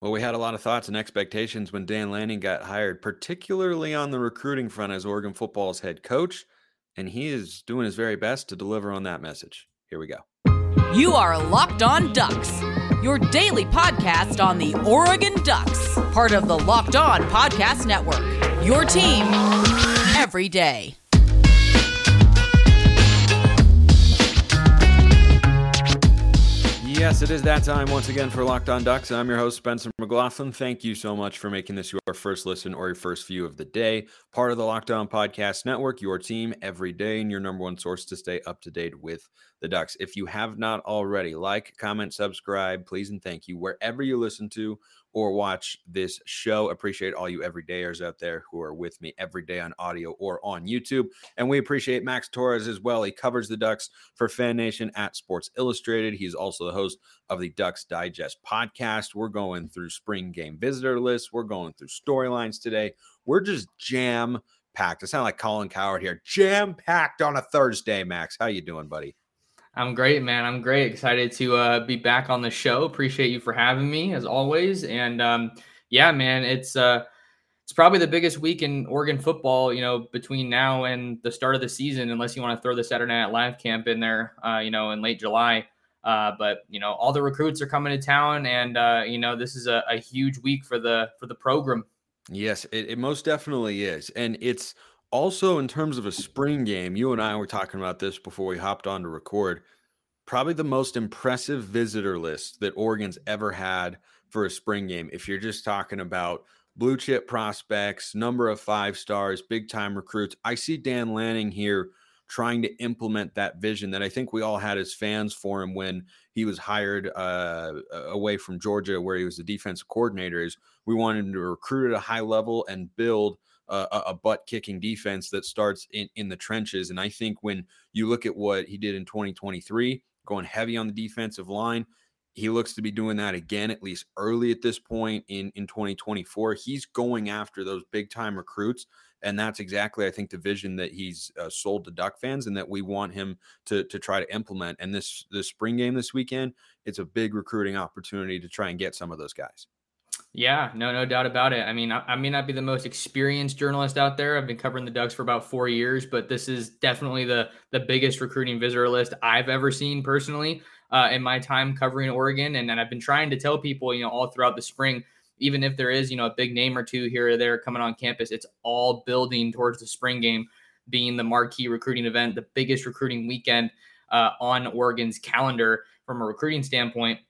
Well, we had a lot of thoughts and expectations when Dan Lanning got hired, particularly on the recruiting front as Oregon football's head coach, and he is doing his very best to deliver on that message. Here we go. You are Locked On Ducks, your daily podcast on the Oregon Ducks, part of the Locked On Podcast Network. Your team every day. Yes, it is that time once again for Locked On Ducks. I'm your host, Spencer McLaughlin. Thank you so much for making this your first listen or your first view of the day. Part of the Locked On Podcast Network, your team every day, and your number one source to stay up to date with the Ducks. If you have not already, like, comment, subscribe, please, and thank you wherever you listen to or watch this show. Appreciate all you everydayers out there who are with me every day on audio or on YouTube. And we appreciate Max Torres as well. He covers the Ducks for Fan Nation at Sports Illustrated. He's also the host of the Ducks Digest podcast. We're going through spring game visitor lists, we're going through storylines today. We're just jam packed. I sound like Colin Cowherd here. Jam packed on a Thursday, Max. How you doing, buddy? I'm great, man. I'm great. Excited to uh, be back on the show. Appreciate you for having me as always. And um, yeah, man, it's uh, it's probably the biggest week in Oregon football. You know, between now and the start of the season, unless you want to throw the Saturday Night Live camp in there, uh, you know, in late July. Uh, but you know, all the recruits are coming to town, and uh, you know, this is a, a huge week for the for the program. Yes, it, it most definitely is, and it's also, in terms of a spring game, you and I were talking about this before we hopped on to record. Probably the most impressive visitor list that Oregon's ever had for a spring game. If you're just talking about blue chip prospects, number of five stars, big time recruits, I see Dan Lanning here trying to implement that vision that I think we all had as fans for him when he was hired uh, away from Georgia, where he was the defensive coordinator. Is we wanted him to recruit at a high level and build a, a butt kicking defense that starts in, in the trenches. And I think when you look at what he did in 2023, going heavy on the defensive line, he looks to be doing that again, at least early at this point in, in 2024. He's going after those big time recruits. And that's exactly, I think, the vision that he's uh, sold to Duck fans and that we want him to, to try to implement. And this, this spring game this weekend, it's a big recruiting opportunity to try and get some of those guys. Yeah, no, no doubt about it. I mean, I, I, may not be the most experienced journalist out there. I've been covering the Ducks for about four years, but this is definitely the the biggest recruiting visitor list I've ever seen personally uh, in my time covering Oregon. And, and I've been trying to tell people, you know, all throughout the spring, even if there is, you know, a big name or two here or there coming on campus, it's all building towards the spring game being the marquee recruiting event, the biggest recruiting weekend uh, on Oregon's calendar from a recruiting standpoint.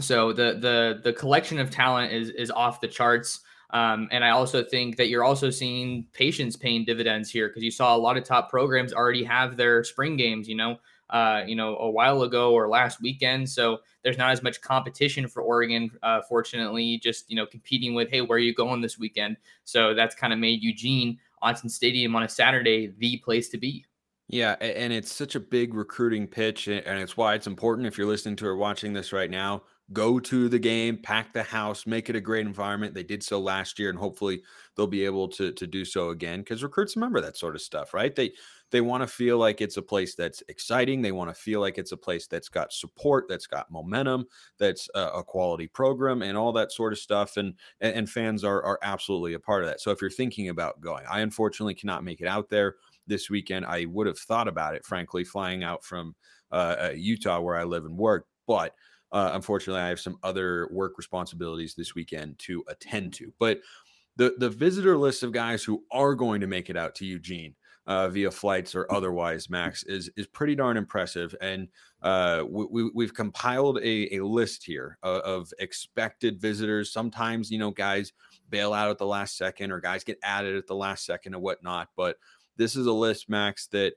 So the the the collection of talent is is off the charts. Um, and I also think that you're also seeing patience paying dividends here because you saw a lot of top programs already have their spring games, you know, uh, you know, a while ago or last weekend. So there's not as much competition for Oregon, uh, fortunately, just, you know, competing with, hey, where are you going this weekend? So that's kind of made Eugene, Autzen Stadium on a Saturday, the place to be. Yeah, and it's such a big recruiting pitch, and it's why it's important if you're listening to or watching this right now go to the game, pack the house, make it a great environment. They did so last year, and hopefully they'll be able to to do so again because recruits remember that sort of stuff, right? They they want to feel like it's a place that's exciting. They want to feel like it's a place that's got support, that's got momentum, that's a, a quality program, and all that sort of stuff. And, and fans are are absolutely a part of that. So if you're thinking about going, I unfortunately cannot make it out there this weekend. I would have thought about it, frankly, flying out from uh, uh Utah where I live and work, but uh, unfortunately, I have some other work responsibilities this weekend to attend to. But the the visitor list of guys who are going to make it out to Eugene uh, via flights or otherwise, Max is is pretty darn impressive. And uh, we, we have compiled a, a list here of, of, expected visitors. Sometimes you know guys bail out at the last second, or guys get added at the last second, and whatnot. But this is a list, Max, that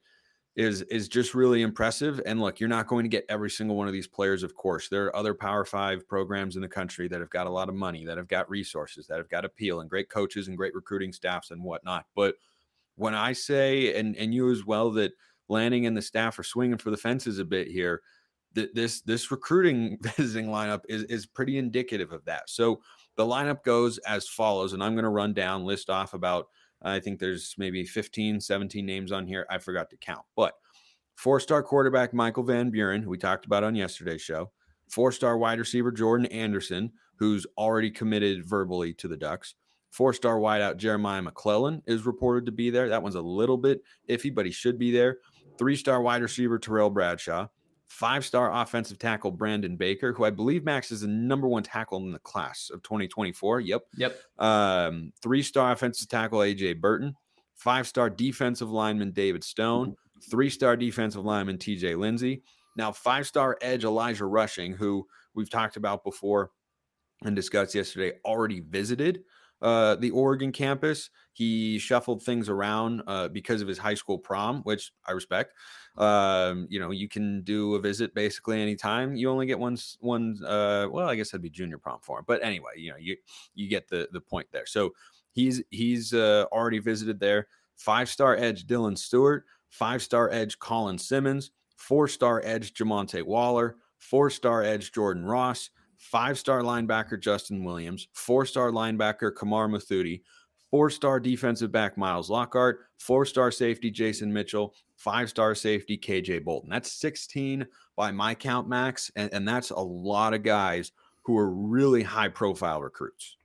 is is just really impressive. And look, you're not going to get every single one of these players, of course. There are other Power Five programs in the country that have got a lot of money, that have got resources, that have got appeal, and great coaches and great recruiting staffs and whatnot. But when I say, and and you as well, that Lanning and the staff are swinging for the fences a bit here. That this this recruiting visiting lineup is is pretty indicative of that. So the lineup goes as follows, and I'm going to run down, list off about I think there's maybe 15, 17 names on here. I forgot to count. But four star quarterback Michael Van Buren, who we talked about on yesterday's show, four star wide receiver Jordan Anderson, who's already committed verbally to the Ducks. Four star wideout Jeremiah McClellan is reported to be there. That one's a little bit iffy, but he should be there. Three star wide receiver Terrell Bradshaw. Five star offensive tackle Brandon Baker, who I believe Max is the number one tackle in the class of 2024. Yep. Yep. Um, three star offensive tackle AJ Burton. Five star defensive lineman David Stone. Three star defensive lineman TJ Lindsey. Now, five star edge Elijah Rushing, who we've talked about before and discussed yesterday, already visited uh, the Oregon campus. He shuffled things around uh, because of his high school prom, which I respect. Um, you know, you can do a visit basically anytime. You only get one one. Uh, well, I guess that'd be junior prom for him. But anyway, you know, you you get the the point there. So he's he's uh, already visited there. Five star edge Dylan Stewart, five star edge Colin Simmons, four star edge Jamonte Waller, four star edge Jordan Ross, five star linebacker Justin Williams, four star linebacker Kamar Mothudi, four star defensive back Miles Lockhart, four star safety Jason Mitchell, five star safety KJ Bolden. That's 16 by my count, Max. And, and that's a lot of guys who are really high profile recruits.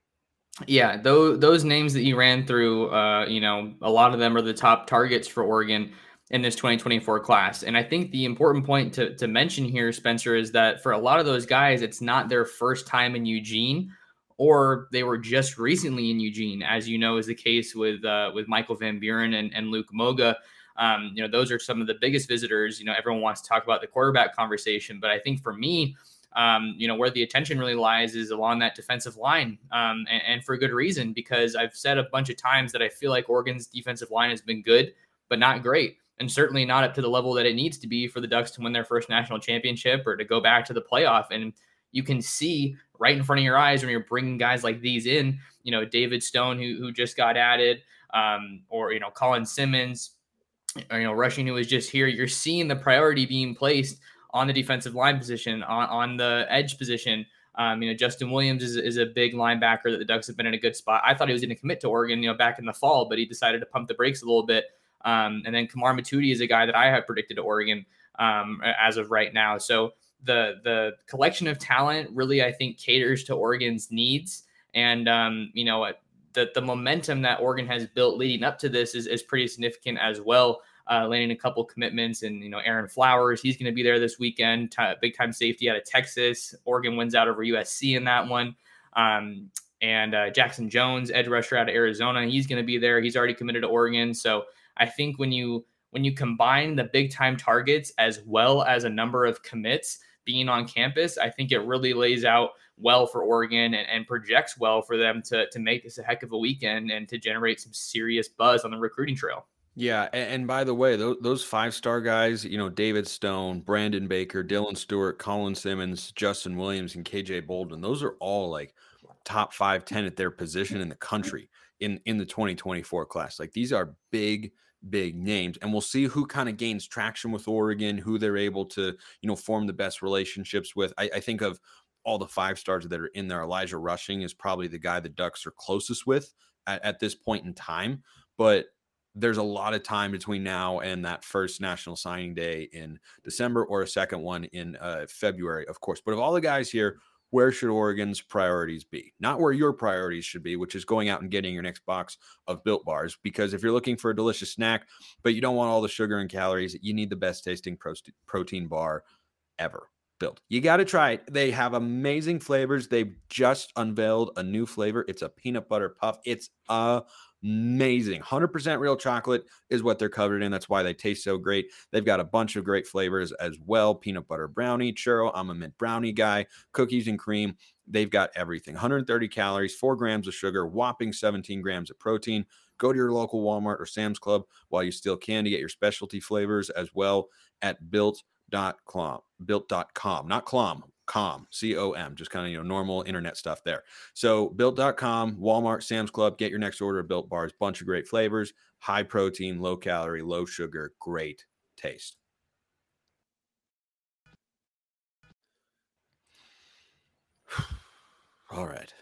Yeah, those those names that you ran through, uh, you know, a lot of them are the top targets for Oregon in this 2024 class. And I think the important point to, to mention here, Spencer, is that for a lot of those guys, it's not their first time in Eugene or they were just recently in Eugene, as you know, is the case with uh, with Michael Van Buren and, and Luke Moga. Um, you know, those are some of the biggest visitors. You know, everyone wants to talk about the quarterback conversation, but I think for me, um, you know, where the attention really lies is along that defensive line, um, and, and, for good reason, because I've said a bunch of times that I feel like Oregon's defensive line has been good, but not great and certainly not up to the level that it needs to be for the Ducks to win their first national championship or to go back to the playoff. And you can see right in front of your eyes when you're bringing guys like these in, you know, David Stone, who, who just got added, um, or, you know, Colin Simmons, or, you know, Rushing, who was just here. You're seeing the priority being placed on the defensive line position, on, on the edge position. Um, you know, Justin Williams is, is a big linebacker that the Ducks have been in a good spot. I thought he was going to commit to Oregon, you know, back in the fall, but he decided to pump the brakes a little bit. Um, and then Kamar Mothudi is a guy that I have predicted to Oregon um, as of right now. So the the collection of talent really, I think, caters to Oregon's needs. And um, you know, the the momentum that Oregon has built leading up to this is, is pretty significant as well. Uh, landing a couple commitments, and you know, Aaron Flowers, he's going to be there this weekend. T- big time safety out of Texas. Oregon wins out over USC in that one. Um, and uh, Jackson Jones, edge rusher out of Arizona, he's going to be there. He's already committed to Oregon, so I think when you when you combine the big time targets as well as a number of commits being on campus, I think it really lays out well for Oregon and, and, projects well for them to, to make this a heck of a weekend and to generate some serious buzz on the recruiting trail. Yeah, and, and by the way, those, those five star guys, you know, David Stone, Brandon Baker, Dylan Stewart, Colin Simmons, Justin Williams, and KJ Bolden, those are all like top five, 10 at their position in the country in in the 2024 class. Like these are big big names and we'll see who kind of gains traction with Oregon, who they're able to, you know, form the best relationships with. I, I think of all the five stars that are in there. Elijah Rushing is probably the guy the Ducks are closest with at, at this point in time. But there's a lot of time between now and that first national signing day in December or a second one in uh, February, of course. But of all the guys here, where should Oregon's priorities be? Not where your priorities should be, which is going out and getting your next box of built bars. Because if you're looking for a delicious snack, but you don't want all the sugar and calories, you need the best tasting protein bar ever built. You got to try it. They have amazing flavors. They've just unveiled a new flavor. It's a peanut butter puff. It's a amazing. 100% real chocolate is what they're covered in. That's why they taste so great. They've got a bunch of great flavors as well peanut butter brownie, churro. I'm a mint brownie guy, cookies and cream. They've got everything 130 calories, four grams of sugar, whopping 17 grams of protein. Go to your local Walmart or Sam's Club while you still can to get your specialty flavors as well at built.com. Built.com, not clom, com c-o-m just kind of you know normal internet stuff there. So built.com walmart sam's club get your next order of built bars bunch of great flavors high protein low calorie low sugar great taste. All right.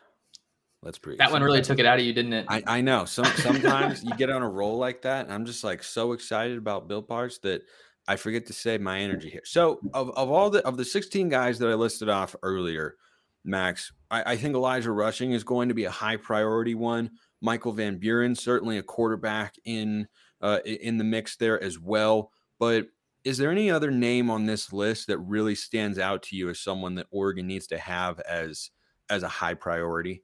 Let's breathe. That one really took it out of you didn't it? I, I know. Some sometimes you get on a roll like that and i'm just like so excited about built bars that I forget to save my energy here. So of, of all the of the 16 guys that I listed off earlier, Max, I, I think Elijah Rushing is going to be a high priority one. Michael Van Buren, certainly a quarterback in uh, in the mix there as well. But is there any other name on this list that really stands out to you as someone that Oregon needs to have as as a high priority?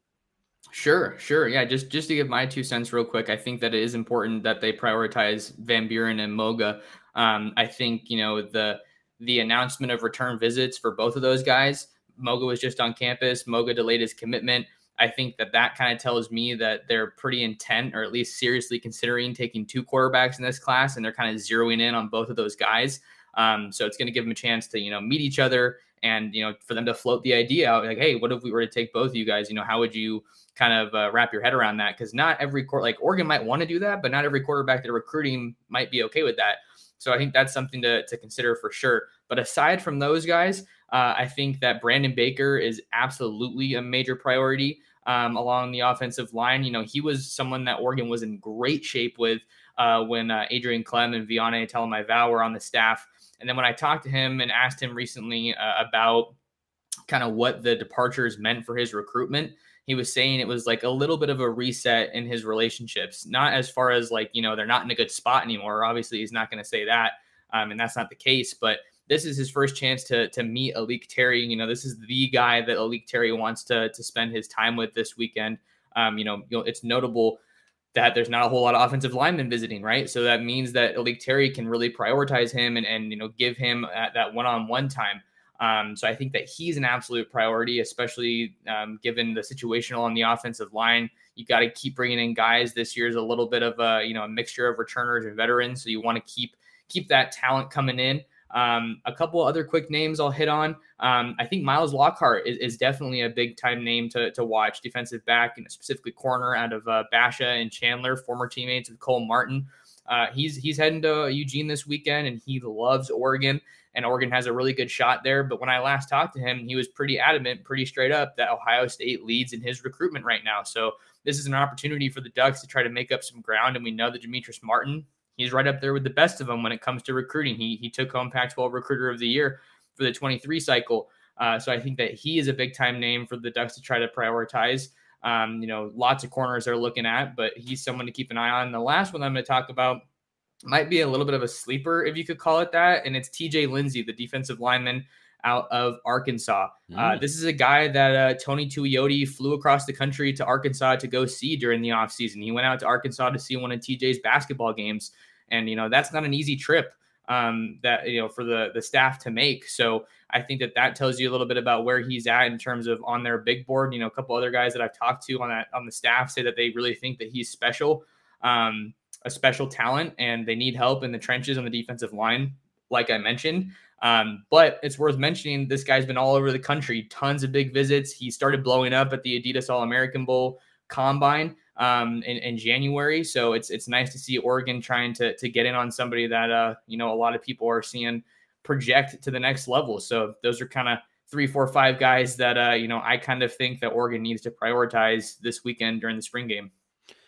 Sure, sure. Yeah, just just to give my two cents real quick, I think that it is important that they prioritize Van Buren and Moga. Um, I think you know the the announcement of return visits for both of those guys. Moga was just on campus. Moga delayed his commitment. I think that that kind of tells me that they're pretty intent, or at least seriously considering taking two quarterbacks in this class, and they're kind of zeroing in on both of those guys. Um, so it's going to give them a chance to you know meet each other and you know for them to float the idea out like hey what if we were to take both of you guys you know how would you kind of uh, wrap your head around that because not every court like oregon might want to do that but not every quarterback they're recruiting might be okay with that so i think that's something to, to consider for sure. But aside from those guys uh, i think that brandon baker is absolutely a major priority um, along the offensive line. You know he was someone that oregon was in great shape with uh, when uh, adrian klemm and viane Talamaiva were on the staff. And then when I talked to him and asked him recently uh, about kind of what the departures meant for his recruitment, he was saying it was like a little bit of a reset in his relationships. Not as far as like, you know, they're not in a good spot anymore. Obviously, he's not going to say that. Um, and that's not the case. But this is his first chance to to meet A'lique Terry. You know, this is the guy that A'lique Terry wants to to spend his time with this weekend. Um, you know, it's notable that there's not a whole lot of offensive linemen visiting, right? So that means that A'lique Terry can really prioritize him and, and you know give him uh, that one-on-one time. Um, so I think that he's an absolute priority, especially um, given the situational on the offensive line. You got to keep bringing in guys. This year is a little bit of a you know a mixture of returners and veterans, so you want to keep keep that talent coming in. Um, a couple other quick names I'll hit on. Um, I think Miles Lockhart is, is, definitely a big time name to, to watch. Defensive back and specifically corner out of uh, Basha and Chandler, former teammates of Cole Martin. Uh, he's he's heading to Eugene this weekend, and he loves Oregon. And Oregon has a really good shot there. But when I last talked to him, he was pretty adamant, pretty straight up that Ohio State leads in his recruitment right now. So this is an opportunity for the Ducks to try to make up some ground. And we know that Demetrice Martin he's right up there with the best of them when it comes to recruiting. He he took home Pac-12 Recruiter of the Year for the 23 cycle. Uh, so I think that he is a big time name for the Ducks to try to prioritize. Um, you know, lots of corners they're looking at, but he's someone to keep an eye on. And the last one I'm going to talk about might be a little bit of a sleeper, if you could call it that, and it's TJ Lindsey, the defensive lineman out of Arkansas. Uh, mm. Uh, this is a guy that uh, Tony Tuioti flew across the country to Arkansas to go see during the offseason. He went out to Arkansas to see one of TJ's basketball games and you know that's not an easy trip um, that you know for the the staff to make. So I think that that tells you a little bit about where he's at in terms of on their big board. You know, a couple other guys that I've talked to on that on the staff say that they really think that he's special, um, a special talent, and they need help in the trenches on the defensive line, like I mentioned. Um, but it's worth mentioning this guy's been all over the country, tons of big visits. He started blowing up at the Adidas All American Bowl combine um, in, in, January. So it's it's nice to see Oregon trying to to get in on somebody that uh, you know a lot of people are seeing project to the next level. So those are kind of three, four, five guys that uh, you know I kind of think that Oregon needs to prioritize this weekend during the spring game.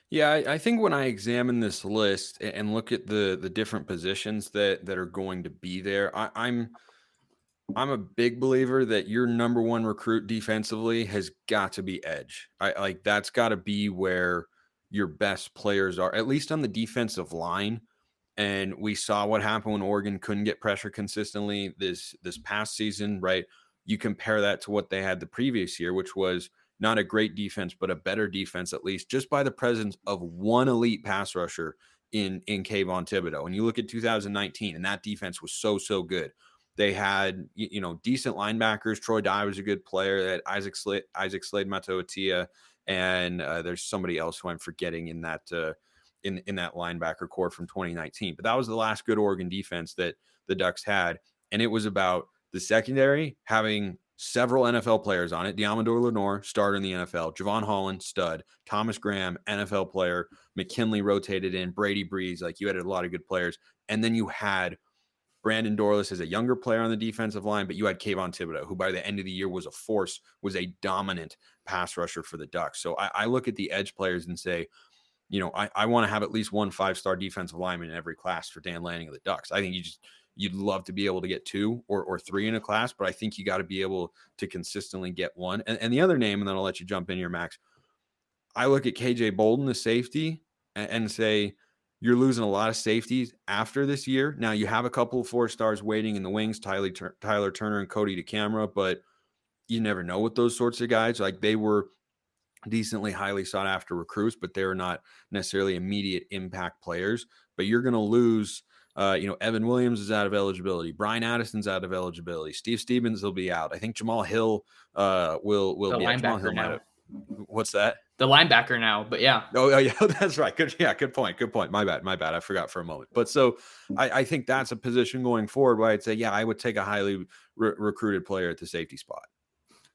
Yeah, I, I think when I examine this list and look at the the different positions that that are going to be there, I, I'm I'm a big believer that your number one recruit defensively has got to be edge. I like that's got to be where your best players are, at least on the defensive line. And we saw what happened when Oregon couldn't get pressure consistently this this past season, right? You compare that to what they had the previous year, which was not a great defense, but a better defense at least, just by the presence of one elite pass rusher in in Kayvon Thibodeaux. And you look at 2019, and that defense was so so good. They had you know decent linebackers. Troy Dye was a good player. That Isaac Slade, Isaac Slade Matautia, and uh, there's somebody else who I'm forgetting in that uh, in in that linebacker corps from 2019. But that was the last good Oregon defense that the Ducks had, and it was about the secondary having several NFL players on it. Deommodore Lenoir, starter in the NFL. Jevon Holland, stud. Thomas Graham, NFL player. McKinley rotated in. Brady Breeze, like you had a lot of good players. And then you had Brandon Dorlus is a younger player on the defensive line, but you had Kayvon Thibodeaux, who by the end of the year was a force, was a dominant pass rusher for the Ducks. So I, I look at the edge players and say, you know, I, I want to have at least one five star defensive lineman in every class for Dan Lanning of the Ducks. I think you just you'd love to be able to get two or, or three in a class, but I think you got to be able to consistently get one. And, and the other name, and then I'll let you jump in here, Max. I look at KJ Bolden, the safety, and, and say, you're losing a lot of safeties after this year. Now you have a couple of four stars waiting in the wings, Tyler, Tyler Turner and Cody DeCamara, but you never know with those sorts of guys. Like they were decently highly sought after recruits, but they're not necessarily immediate impact players. But you're going to lose. Uh, you know, Evan Williams is out of eligibility. Bryan Addison's out of eligibility. Steve Stevens will be out. I think Jamal Hill uh, will will the be. Jamal Hill now. What's that? The linebacker now, but yeah. Oh, oh yeah, that's right. Good, yeah, good point. Good point. My bad. My bad. I forgot for a moment. But so I, I think that's a position going forward where I'd say, yeah, I would take a highly re- recruited player at the safety spot.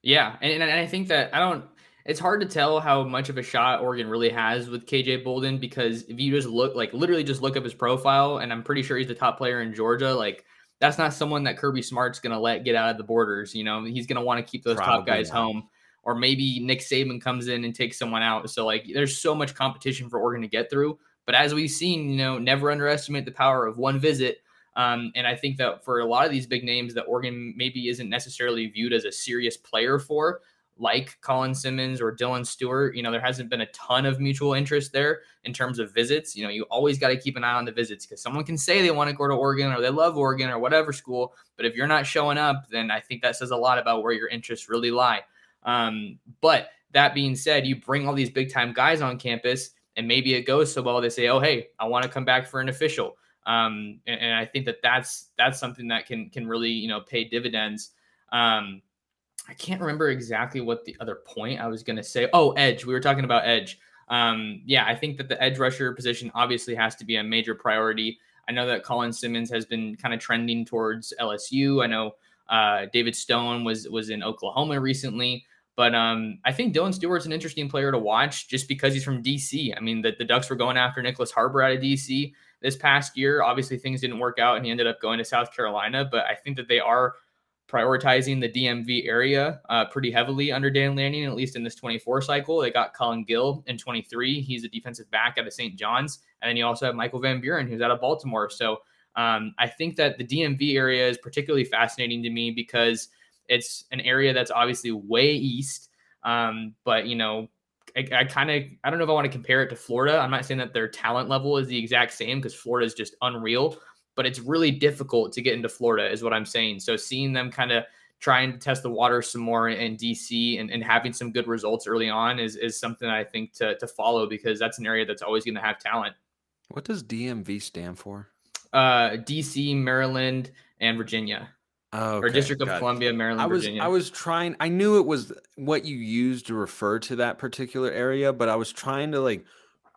Yeah, and, and I think that I don't it's hard to tell how much of a shot Oregon really has with KJ Bolden because if you just look like literally just look up his profile, and I'm pretty sure he's the top player in Georgia, like that's not someone that Kirby Smart's gonna let get out of the borders. You know, he's gonna want to keep those Probably top guys not. home. Or maybe Nick Saban comes in and takes someone out. So like there's so much competition for Oregon to get through. But as we've seen, you know, never underestimate the power of one visit. Um, and I think that for a lot of these big names that Oregon maybe isn't necessarily viewed as a serious player for, like Colin Simmons or Dylan Stewart. You know, there hasn't been a ton of mutual interest there in terms of visits. You know, you always got to keep an eye on the visits because someone can say they want to go to Oregon or they love Oregon or whatever school, but if you're not showing up, then I think that says a lot about where your interests really lie. Um, but that being said, you bring all these big time guys on campus, and maybe it goes so well they say, "Oh, hey, I want to come back for an official." Um, and, and, I think that that's that's something that can can really you know pay dividends. Um, I can't remember exactly what the other point I was going to say. Oh, edge. We were talking about edge. Um, yeah, I think that the edge rusher position obviously has to be a major priority. I know that Colin Simmons has been kind of trending towards LSU. I know uh, David Stone was was in Oklahoma recently, but um, I think Dylan Stewart's an interesting player to watch just because he's from DC. I mean, the, the Ducks were going after Nyckoles Harbor out of DC this past year. Obviously, things didn't work out, and he ended up going to South Carolina. But I think that they are prioritizing the DMV area uh, pretty heavily under Dan Lanning, at least in this 24 cycle. They got Colin Gill in 23. He's a defensive back out of St. John's. And then you also have Michael Van Buren, who's out of Baltimore. So um, I think that the DMV area is particularly fascinating to me because it's an area that's obviously way east. Um, but, you know, I, I kind of I don't know if I want to compare it to Florida. I'm not saying that their talent level is the exact same because Florida is just unreal but it's really difficult to get into Florida, is what I'm saying. So seeing them kind of trying to test the water some more in DC and, and having some good results early on is, is something I think to, to follow because that's an area that's always going to have talent. What does DMV stand for? Uh, DC, Maryland, and Virginia. Oh, okay. or District of Columbia, Maryland, I was, Virginia. I was trying. I knew it was what you used to refer to that particular area, but I was trying to like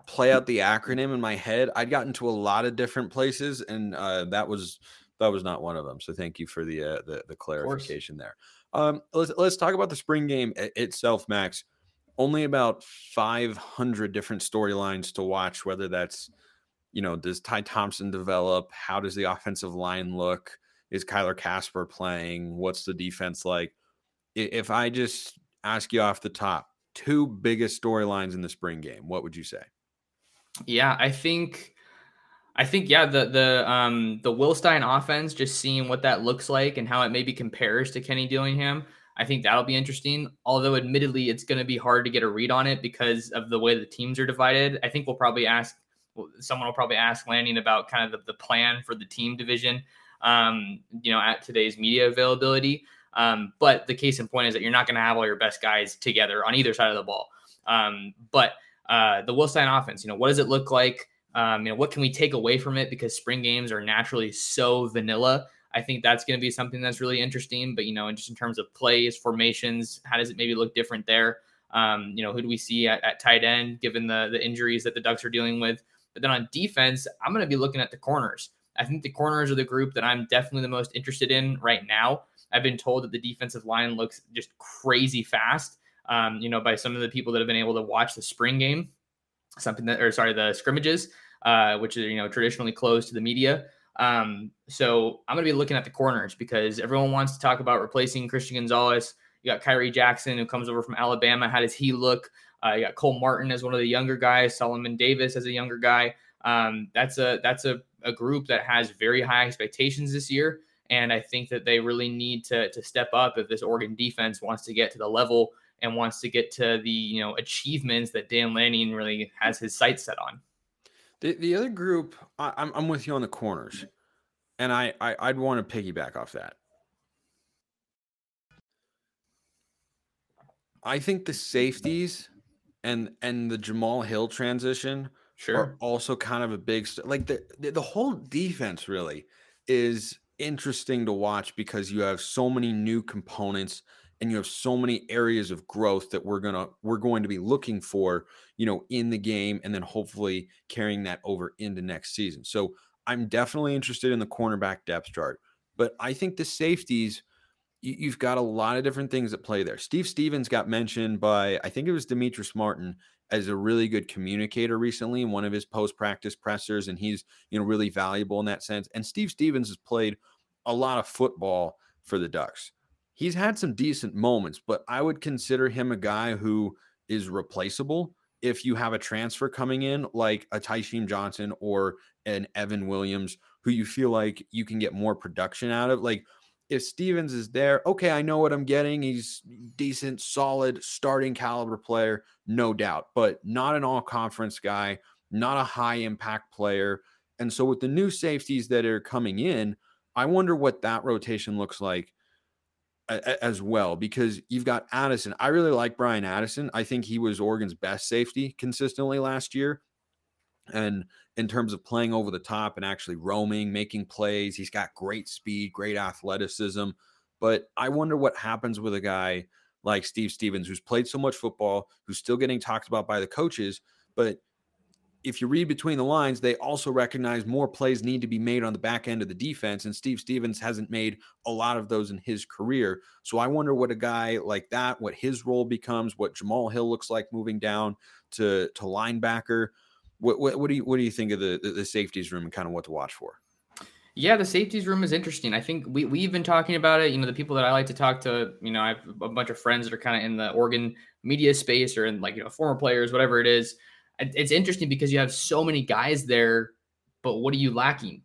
play out the acronym in my head. I'd gotten to a lot of different places, and uh, that was that was not one of them. So thank you for the uh, the, the clarification there. Um, let's let's talk about the spring game itself, Max. Only about 500 different storylines to watch. Whether that's you know, does Ty Thompson develop? How does the offensive line look? Is Kyler Kasper playing? What's the defense like? If I just ask you off the top, two biggest storylines in the spring game, what would you say? Yeah, I think I think yeah, the the um the Will Stein offense, just seeing what that looks like and how it maybe compares to Kenny Dillingham, I think that'll be interesting. Although admittedly, it's going to be hard to get a read on it because of the way the teams are divided. I think we'll probably ask someone will probably ask Lanning about kind of the, the plan for the team division, um, you know, at today's media availability. Um, but the case in point is that you're not going to have all your best guys together on either side of the ball. Um, but uh, the Will Stein offense, you know, what does it look like? Um, you know, what can we take away from it? Because spring games are naturally so vanilla. I think that's going to be something that's really interesting. But you know, just in terms of plays, formations, how does it maybe look different there? Um, you know, who do we see at, at tight end given the the injuries that the Ducks are dealing with? But then on defense, I'm going to be looking at the corners. I think the corners are the group that I'm definitely the most interested in right now. I've been told that the defensive line looks just crazy fast um, you know, by some of the people that have been able to watch the spring game, something that, or sorry, the scrimmages, uh, which are, you know, traditionally closed to the media. Um, so I'm going to be looking at the corners because everyone wants to talk about replacing Christian Gonzalez. You got Khyree Jackson, who comes over from Alabama. How does he look? Uh, you got Cole Martin as one of the younger guys, Solomon Davis as a younger guy. Um, that's a that's a, a group that has very high expectations this year. And I think that they really need to, to step up if this Oregon defense wants to get to the level and wants to get to the you know achievements that Dan Lanning really has his sights set on. The, the other group, I, I'm, I'm with you on the corners, and I, I I'd want to piggyback off that. I think the safeties and and the Jamal Hill transition sure. are also kind of a big st- like the, the the whole defense really is interesting to watch because you have so many new components and you have so many areas of growth that we're gonna we're going to be looking for you know in the game and then hopefully carrying that over into next season so i'm definitely interested in the cornerback depth chart but i think the safeties you, have got a lot of different things at play there steve stevens got mentioned by i think it was demetrice martin as a really good communicator recently one of his post practice pressers and he's you know really valuable in that sense and steve stevens has played a lot of football for the ducks he's had some decent moments, but I would consider him a guy who is replaceable if you have a transfer coming in like a Tysheem Johnson or an Evan Williams who you feel like you can get more production out of. Like if Stevens is there, okay, I know what I'm getting. He's decent, solid, starting caliber player, no doubt, but not an all conference guy, not a high impact player. And so with the new safeties that are coming in, I wonder what that rotation looks like as well because you've got Addison. I really like Bryan Addison. I think he was Oregon's best safety consistently last year. And in terms of playing over the top and actually roaming, making plays, he's got great speed, great athleticism. But I wonder what happens with a guy like Steve Stevens, who's played so much football, who's still getting talked about by the coaches, but if you read between the lines, they also recognize more plays need to be made on the back end of the defense. And Steve Stevens hasn't made a lot of those in his career. So I wonder what a guy like that, what his role becomes, what Jamal Hill looks like moving down to, to linebacker. What, what, what do you what do you think of the, the, the safeties room and kind of what to watch for? Yeah, the safeties room is interesting. I think we we've been talking about it. You know, the people that I like to talk to, you know, I have a bunch of friends that are kind of in the Oregon media space or in like you know former players, whatever it is it's interesting because you have so many guys there, but what are you lacking?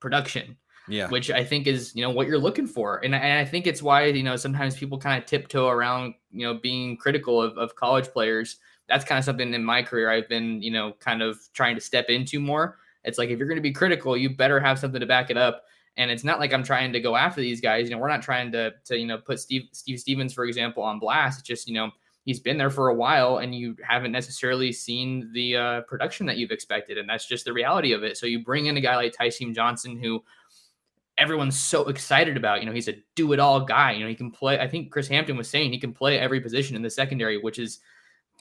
Production. Yeah. Which I think is, you know, what you're looking for. And, and I think it's why, you know, sometimes people kind of tiptoe around, you know, being critical of, of college players. That's kind of something in my career I've been, you know, kind of trying to step into more. It's like if you're going to be critical, you better have something to back it up. And it's not like I'm trying to go after these guys. You know, we're not trying to to you know put Steve Steve Stevens, for example, on blast. It's just you know he's been there for a while and you haven't necessarily seen the uh, production that you've expected. And that's just the reality of it. So you bring in a guy like Tysheem Johnson, who everyone's so excited about. You know, he's a do it all guy. You know, he can play. I think Chris Hampton was saying he can play every position in the secondary, which is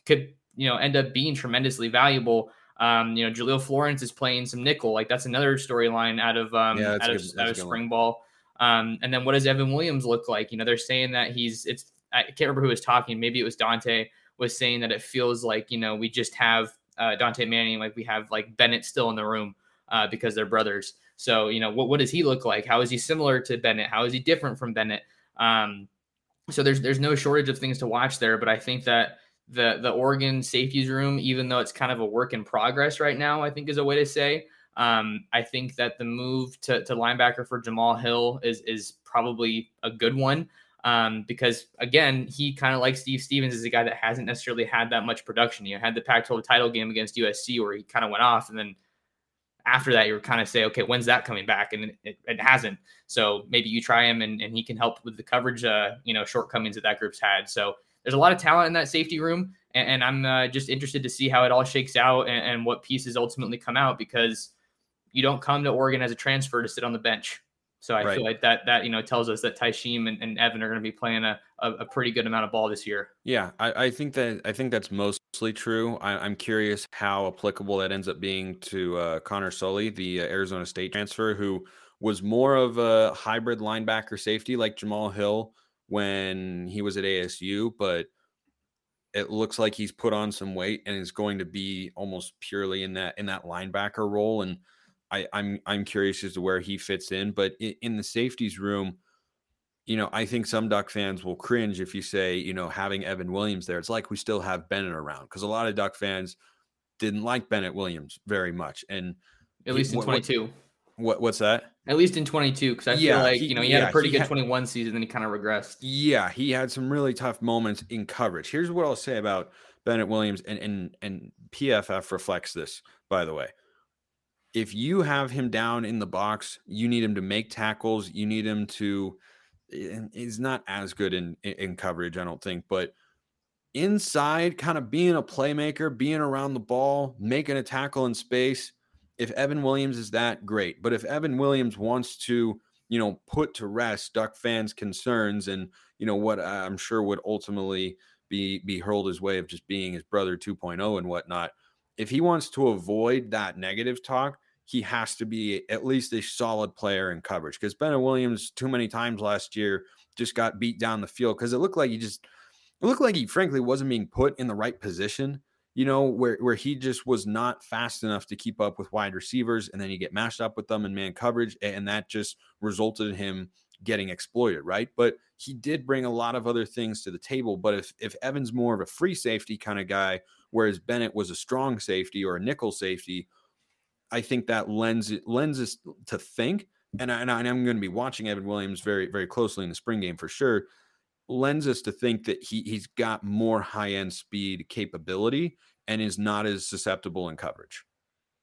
could, you know, end up being tremendously valuable. Um, you know, Jahlil Florence is playing some nickel. Like that's another storyline out of um yeah, out of, out of spring one. ball. Um, and then what does Evan Williams look like? You know, they're saying that he's it's I can't remember who was talking. Maybe it was Dante was saying that it feels like you know we just have uh, Dante Manning, like we have like Bennett still in the room uh, because they're brothers. So you know what what does he look like? How is he similar to Bennett? How is he different from Bennett? Um, so there's there's no shortage of things to watch there, but I think that the the Oregon safeties room, even though it's kind of a work in progress right now, I think is a way to say. Um, I think that the move to, to linebacker for Jamal Hill is is probably a good one um, because again, he kind of like Steve Stevens is a guy that hasn't necessarily had that much production. You know, had the Pac-12 title game against USC where he kind of went off, and then after that, you were kind of say, okay, when's that coming back? And it, it, hasn't. So maybe you try him, and, and he can help with the coverage, uh, you know, shortcomings that that group's had. So there's a lot of talent in that safety room, and, and I'm uh, just interested to see how it all shakes out and, and what pieces ultimately come out because you don't come to Oregon as a transfer to sit on the bench. So I right. feel like that that you know tells us that Tysheem and, and Evan are going to be playing a, a, a, pretty good amount of ball this year. Yeah, I, I think that I think that's mostly true. I, am curious how applicable that ends up being to uh, Connor Soelle, the uh, Arizona State transfer, who was more of a hybrid linebacker safety like Jamal Hill when he was at ASU, but it looks like he's put on some weight and is going to be almost purely in that in that linebacker role and I, am I'm, I'm curious as to where he fits in. But in, in, the safeties room, you know, I think some Duck fans will cringe if you say, you know, having Evan Williams there. It's like we still have Bennett around because a lot of Duck fans didn't like Bennett Williams very much, and at least in 22. What what's that? At least in 22, because I yeah, feel like he, you know he yeah, had a pretty good had, 21 season, then he kind of regressed. Yeah, he had some really tough moments in coverage. Here's what I'll say about Bennett Williams, and and and PFF reflects this, by the way. If you have him down in the box, you need him to make tackles. You need him to. He's not as good in in coverage, I don't think, but inside, kind of being a playmaker, being around the ball, making a tackle in space if Evan Williams is that great, but if Evan Williams wants to, you know, put to rest Duck fans' concerns and you know what uh, I'm sure would ultimately be be hurled his way of just being his brother 2.0 and whatnot. If he wants to avoid that negative talk, he has to be at least a solid player in coverage because Bennett Williams too many times last year just got beat down the field because it looked like he just it looked like he frankly wasn't being put in the right position you know, where where he just was not fast enough to keep up with wide receivers, and then you get mashed up with them in man coverage, and that just resulted in him getting exploited, right? But he did bring a lot of other things to the table. But if if Evan's more of a free safety kind of guy, whereas Bennett was a strong safety or a nickel safety, I think that lends lends us to think. And, I, and I'm going to be watching Evan Williams very very closely in the spring game for sure lends us to think that he he's got more high end speed capability and is not as susceptible in coverage.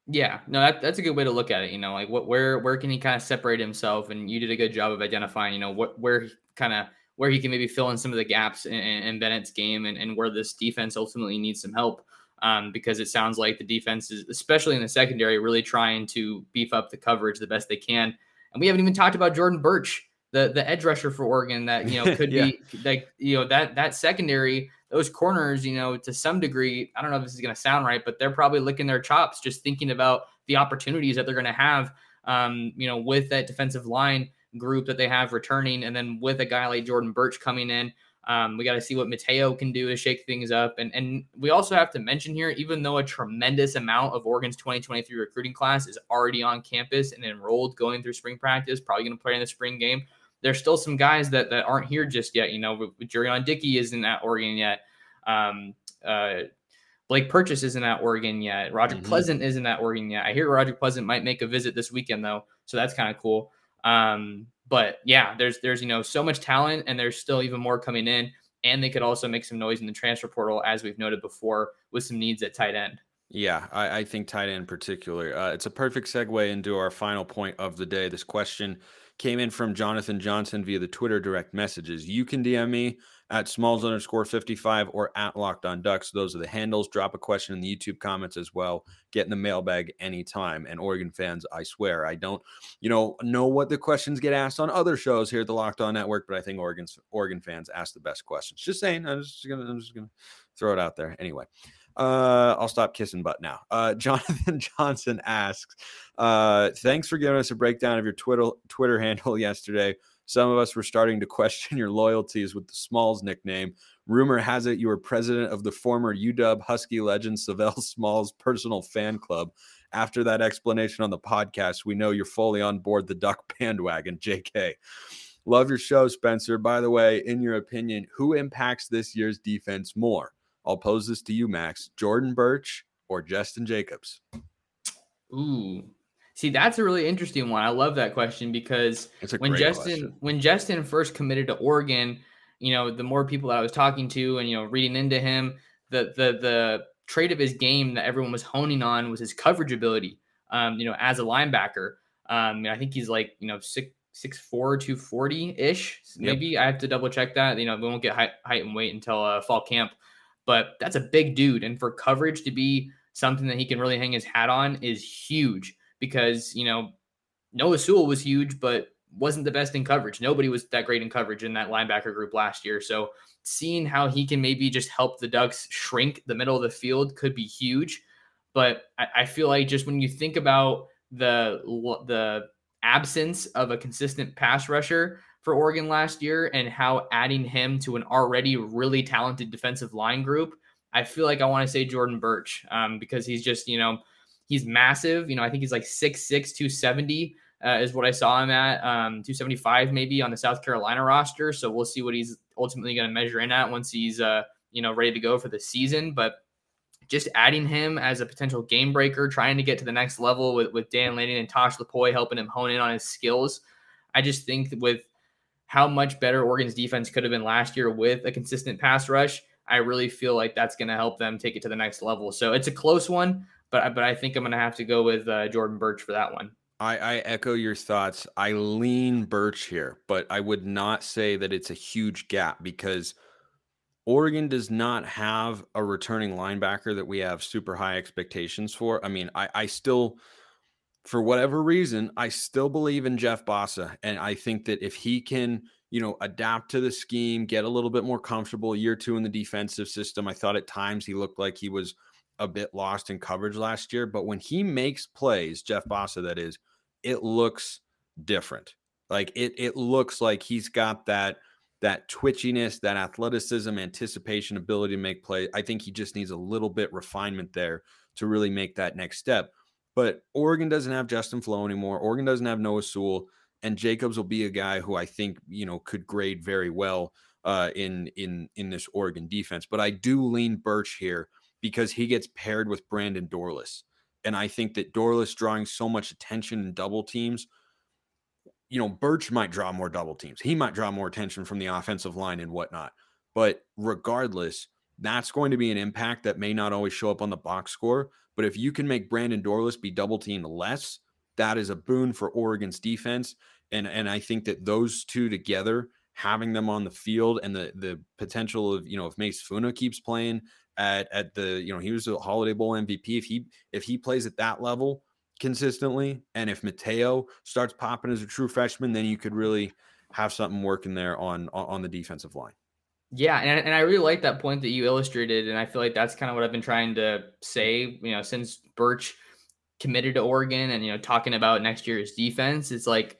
Yeah, no, that, that's a good way to look at it. You know, like what where where can he kind of separate himself? And you did a good job of identifying, you know, what where kind of where he can maybe fill in some of the gaps in, in Bennett's game and, and where this defense ultimately needs some help. Um, because it sounds like the defense is, especially in the secondary, really trying to beef up the coverage the best they can. And we haven't even talked about Jordan Burch the the edge rusher for Oregon that you know could yeah. be like you know that that secondary those corners you know to some degree I don't know if this is going to sound right but they're probably licking their chops just thinking about the opportunities that they're going to have um, you know with that defensive line group that they have returning and then with a guy like Jordan Burch coming in um, we got to see what Mateo can do to shake things up. And, and we also have to mention here, even though a tremendous amount of Oregon's 2023 recruiting class is already on campus and enrolled going through spring practice, probably going to play in the spring game, there's still some guys that that aren't here just yet. You know, Jurrion Dickey isn't at Oregon yet. Um, uh, Blake Purchase isn't at Oregon yet. Roger mm-hmm. Pleasant isn't at Oregon yet. I hear Roger Pleasant might make a visit this weekend though, so that's kind of cool. Um, but yeah, there's there's you know so much talent, and there's still even more coming in, and they could also make some noise in the transfer portal, as we've noted before, with some needs at tight end. Yeah, I, I think tight end in particular. Uh, it's a perfect segue into our final point of the day. This question came in from Jonathan Johnson via the Twitter direct messages. You can DM me at smalls underscore 55 or at locked on ducks. Those are the handles. Drop a question in the YouTube comments as well. Get in the mailbag anytime. And Oregon fans, I swear, I don't, you know, know what the questions get asked on other shows here at the Locked On Network, but I think Oregon's Oregon fans ask the best questions. Just saying. I'm just gonna I'm just gonna throw it out there. Anyway. Uh, I'll stop kissing butt now. Uh, Jonathan Johnson asks, uh, "Thanks for giving us a breakdown of your Twitter Twitter handle yesterday. Some of us were starting to question your loyalties with the Smalls nickname. Rumor has it you were president of the former UW Husky legend Sav'ell Smalls personal fan club. After that explanation on the podcast, we know you're fully on board the Duck bandwagon. JK." Love your show, Spencer. By the way, in your opinion, who impacts this year's defense more? I'll pose this to you, Max. Jordan Burch or Jestin Jacobs? Ooh. See, that's a really interesting one. I love that question because when Jestin question. when Jestin first committed to Oregon, you know, the more people that I was talking to and you know reading into him, the the the trait of his game that everyone was honing on was his coverage ability. Um, you know, as a linebacker, um, I think he's like you know six six four two forty ish. Maybe yep. I have to double check that. You know, we won't get height, height and weight until uh, fall camp but that's a big dude. And for coverage to be something that he can really hang his hat on is huge because, you know, Noah Sewell was huge, but wasn't the best in coverage. Nobody was that great in coverage in that linebacker group last year. So seeing how he can maybe just help the Ducks shrink the middle of the field could be huge. But I, I feel like just when you think about the the absence of a consistent pass rusher, for Oregon last year and how adding him to an already really talented defensive line group, I feel like I want to say Jordan Burch um, because he's just, you know, he's massive. You know, I think he's like 6'6, 270 uh, is what I saw him at, um, 275 maybe on the South Carolina roster. So we'll see what he's ultimately going to measure in at once he's, uh, you know, ready to go for the season. But just adding him as a potential game breaker, trying to get to the next level with, with Dan Lanning and Tosh Lupoi helping him hone in on his skills. I just think with how much better Oregon's defense could have been last year with a consistent pass rush, I really feel like that's going to help them take it to the next level. So it's a close one, but but I think I'm going to have to go with uh, Jordan Burch for that one. I, I echo your thoughts. I lean Burch here, but I would not say that it's a huge gap because Oregon does not have a returning linebacker that we have super high expectations for. I mean, I, I still, for whatever reason, I still believe in Jeff Bassa. And I think that if he can, you know, adapt to the scheme, get a little bit more comfortable year two in the defensive system, I thought at times he looked like he was a bit lost in coverage last year. But when he makes plays, Jeff Bassa, that is, it looks different. Like it it looks like he's got that that twitchiness, that athleticism, anticipation, ability to make play. I think he just needs a little bit refinement there to really make that next step. But Oregon doesn't have Justin Flowe anymore. Oregon doesn't have Noah Sewell, and Jacobs will be a guy who I think you know could grade very well uh, in in in this Oregon defense. But I do lean Burch here because he gets paired with Brandon Dorlus. And I think that Dorlus drawing so much attention in double teams, you know, Burch might draw more double teams. He might draw more attention from the offensive line and whatnot. But regardless, that's going to be an impact that may not always show up on the box score. But if you can make Brandon Dorlus be double teamed less, that is a boon for Oregon's defense. And and I think that those two together, having them on the field and the the potential of, you know, if Mase Funa keeps playing at at the you know he was a Holiday Bowl MVP. If he if he plays at that level consistently, and if Matayo starts popping as a true freshman, then you could really have something working there on on the defensive line. Yeah, and, and I really like that point that you illustrated, and I feel like that's kind of what I've been trying to say. You know, since Burch committed to Oregon, and you know, talking about next year's defense, it's like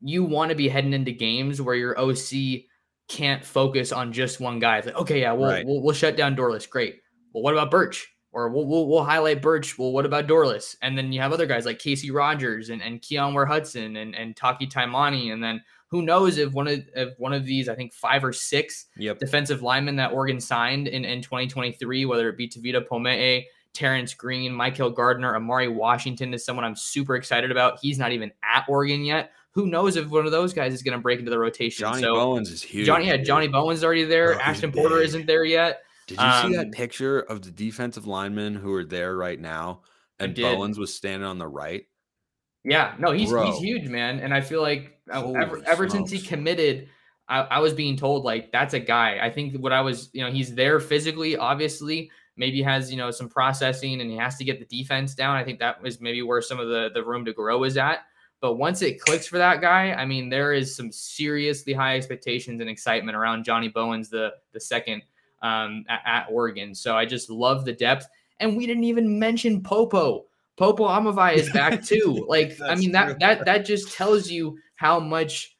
you want to be heading into games where your OC can't focus on just one guy. It's like, okay, yeah, we'll, right. we'll, we'll shut down Dorlus. Great. Well, what about Burch? Or we'll, we'll, we'll highlight Burch. Well, what about Dorlus? And then you have other guys like Casey Rogers and, and Keyon Ware-Hudson and, and Taki Taimani. And then who knows if one of if one of these, I think five or six yep. defensive linemen that Oregon signed in, in 2023, whether it be Tavita Pomee, Terrence Green, Michael Gardner, Amari Washington is someone I'm super excited about. He's not even at Oregon yet who knows if one of those guys is going to break into the rotation? Johnny so, Bowens is huge. Johnny, yeah, Johnny Bowens already there. Bro, Ashton Porter isn't there yet. Did you um, see that um, picture of the defensive linemen who are there right now? And Bowens was standing on the right. Yeah, no, he's Bro. he's huge, man. And I feel like uh, ever, ever since he committed, I, I was being told like that's a guy. I think what I was, you know, he's there physically, obviously. Maybe has you know some processing, and he has to get the defense down. I think that was maybe where some of the the room to grow is at. But once it clicks for that guy, I mean, there is some seriously high expectations and excitement around Johnny Bowens, the the second um, at, at, Oregon. So I just love the depth. And we didn't even mention Popo. Popo Aumavae is back too. Like, I mean, that that that just tells you how much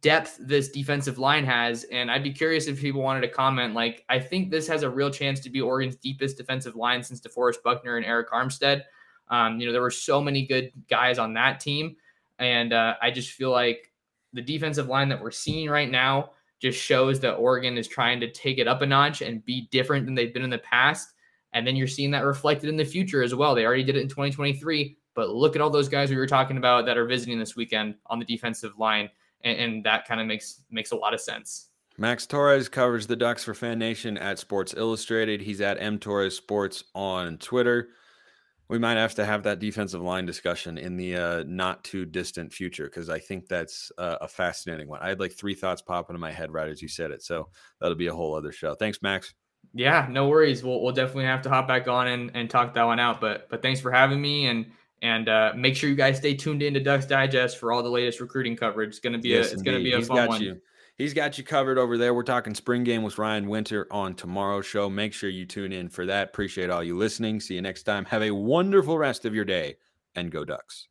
depth this defensive line has. And I'd be curious if people wanted to comment. Like, I think this has a real chance to be Oregon's deepest defensive line since DeForest Buckner and Arik Armstead. Um, you know, there were so many good guys on that team. And uh, I just feel like the defensive line that we're seeing right now just shows that Oregon is trying to take it up a notch and be different than they've been in the past. And then you're seeing that reflected in the future as well. They already did it in 2023, but look at all those guys we were talking about that are visiting this weekend on the defensive line, and, and that kind of makes makes a lot of sense. Max Torres covers the Ducks for Fan Nation at Sports Illustrated. He's at M Torres Sports on Twitter we might have to have that defensive line discussion in the uh, not too distant future because I think that's uh, a fascinating one. I had like three thoughts pop into my head right as you said it, so that'll be a whole other show. Thanks, Max. Yeah, no worries. We'll we'll definitely have to hop back on and, and talk that one out. But but thanks for having me and and uh, make sure you guys stay tuned into Ducks Digest for all the latest recruiting coverage. It's gonna be yes, a it's indeed. gonna be a He's fun one. You he's got you covered over there. We're talking spring game with Ryan Winter on tomorrow's show. Make sure you tune in for that. Appreciate all you listening. See you next time. Have a wonderful rest of your day and go Ducks.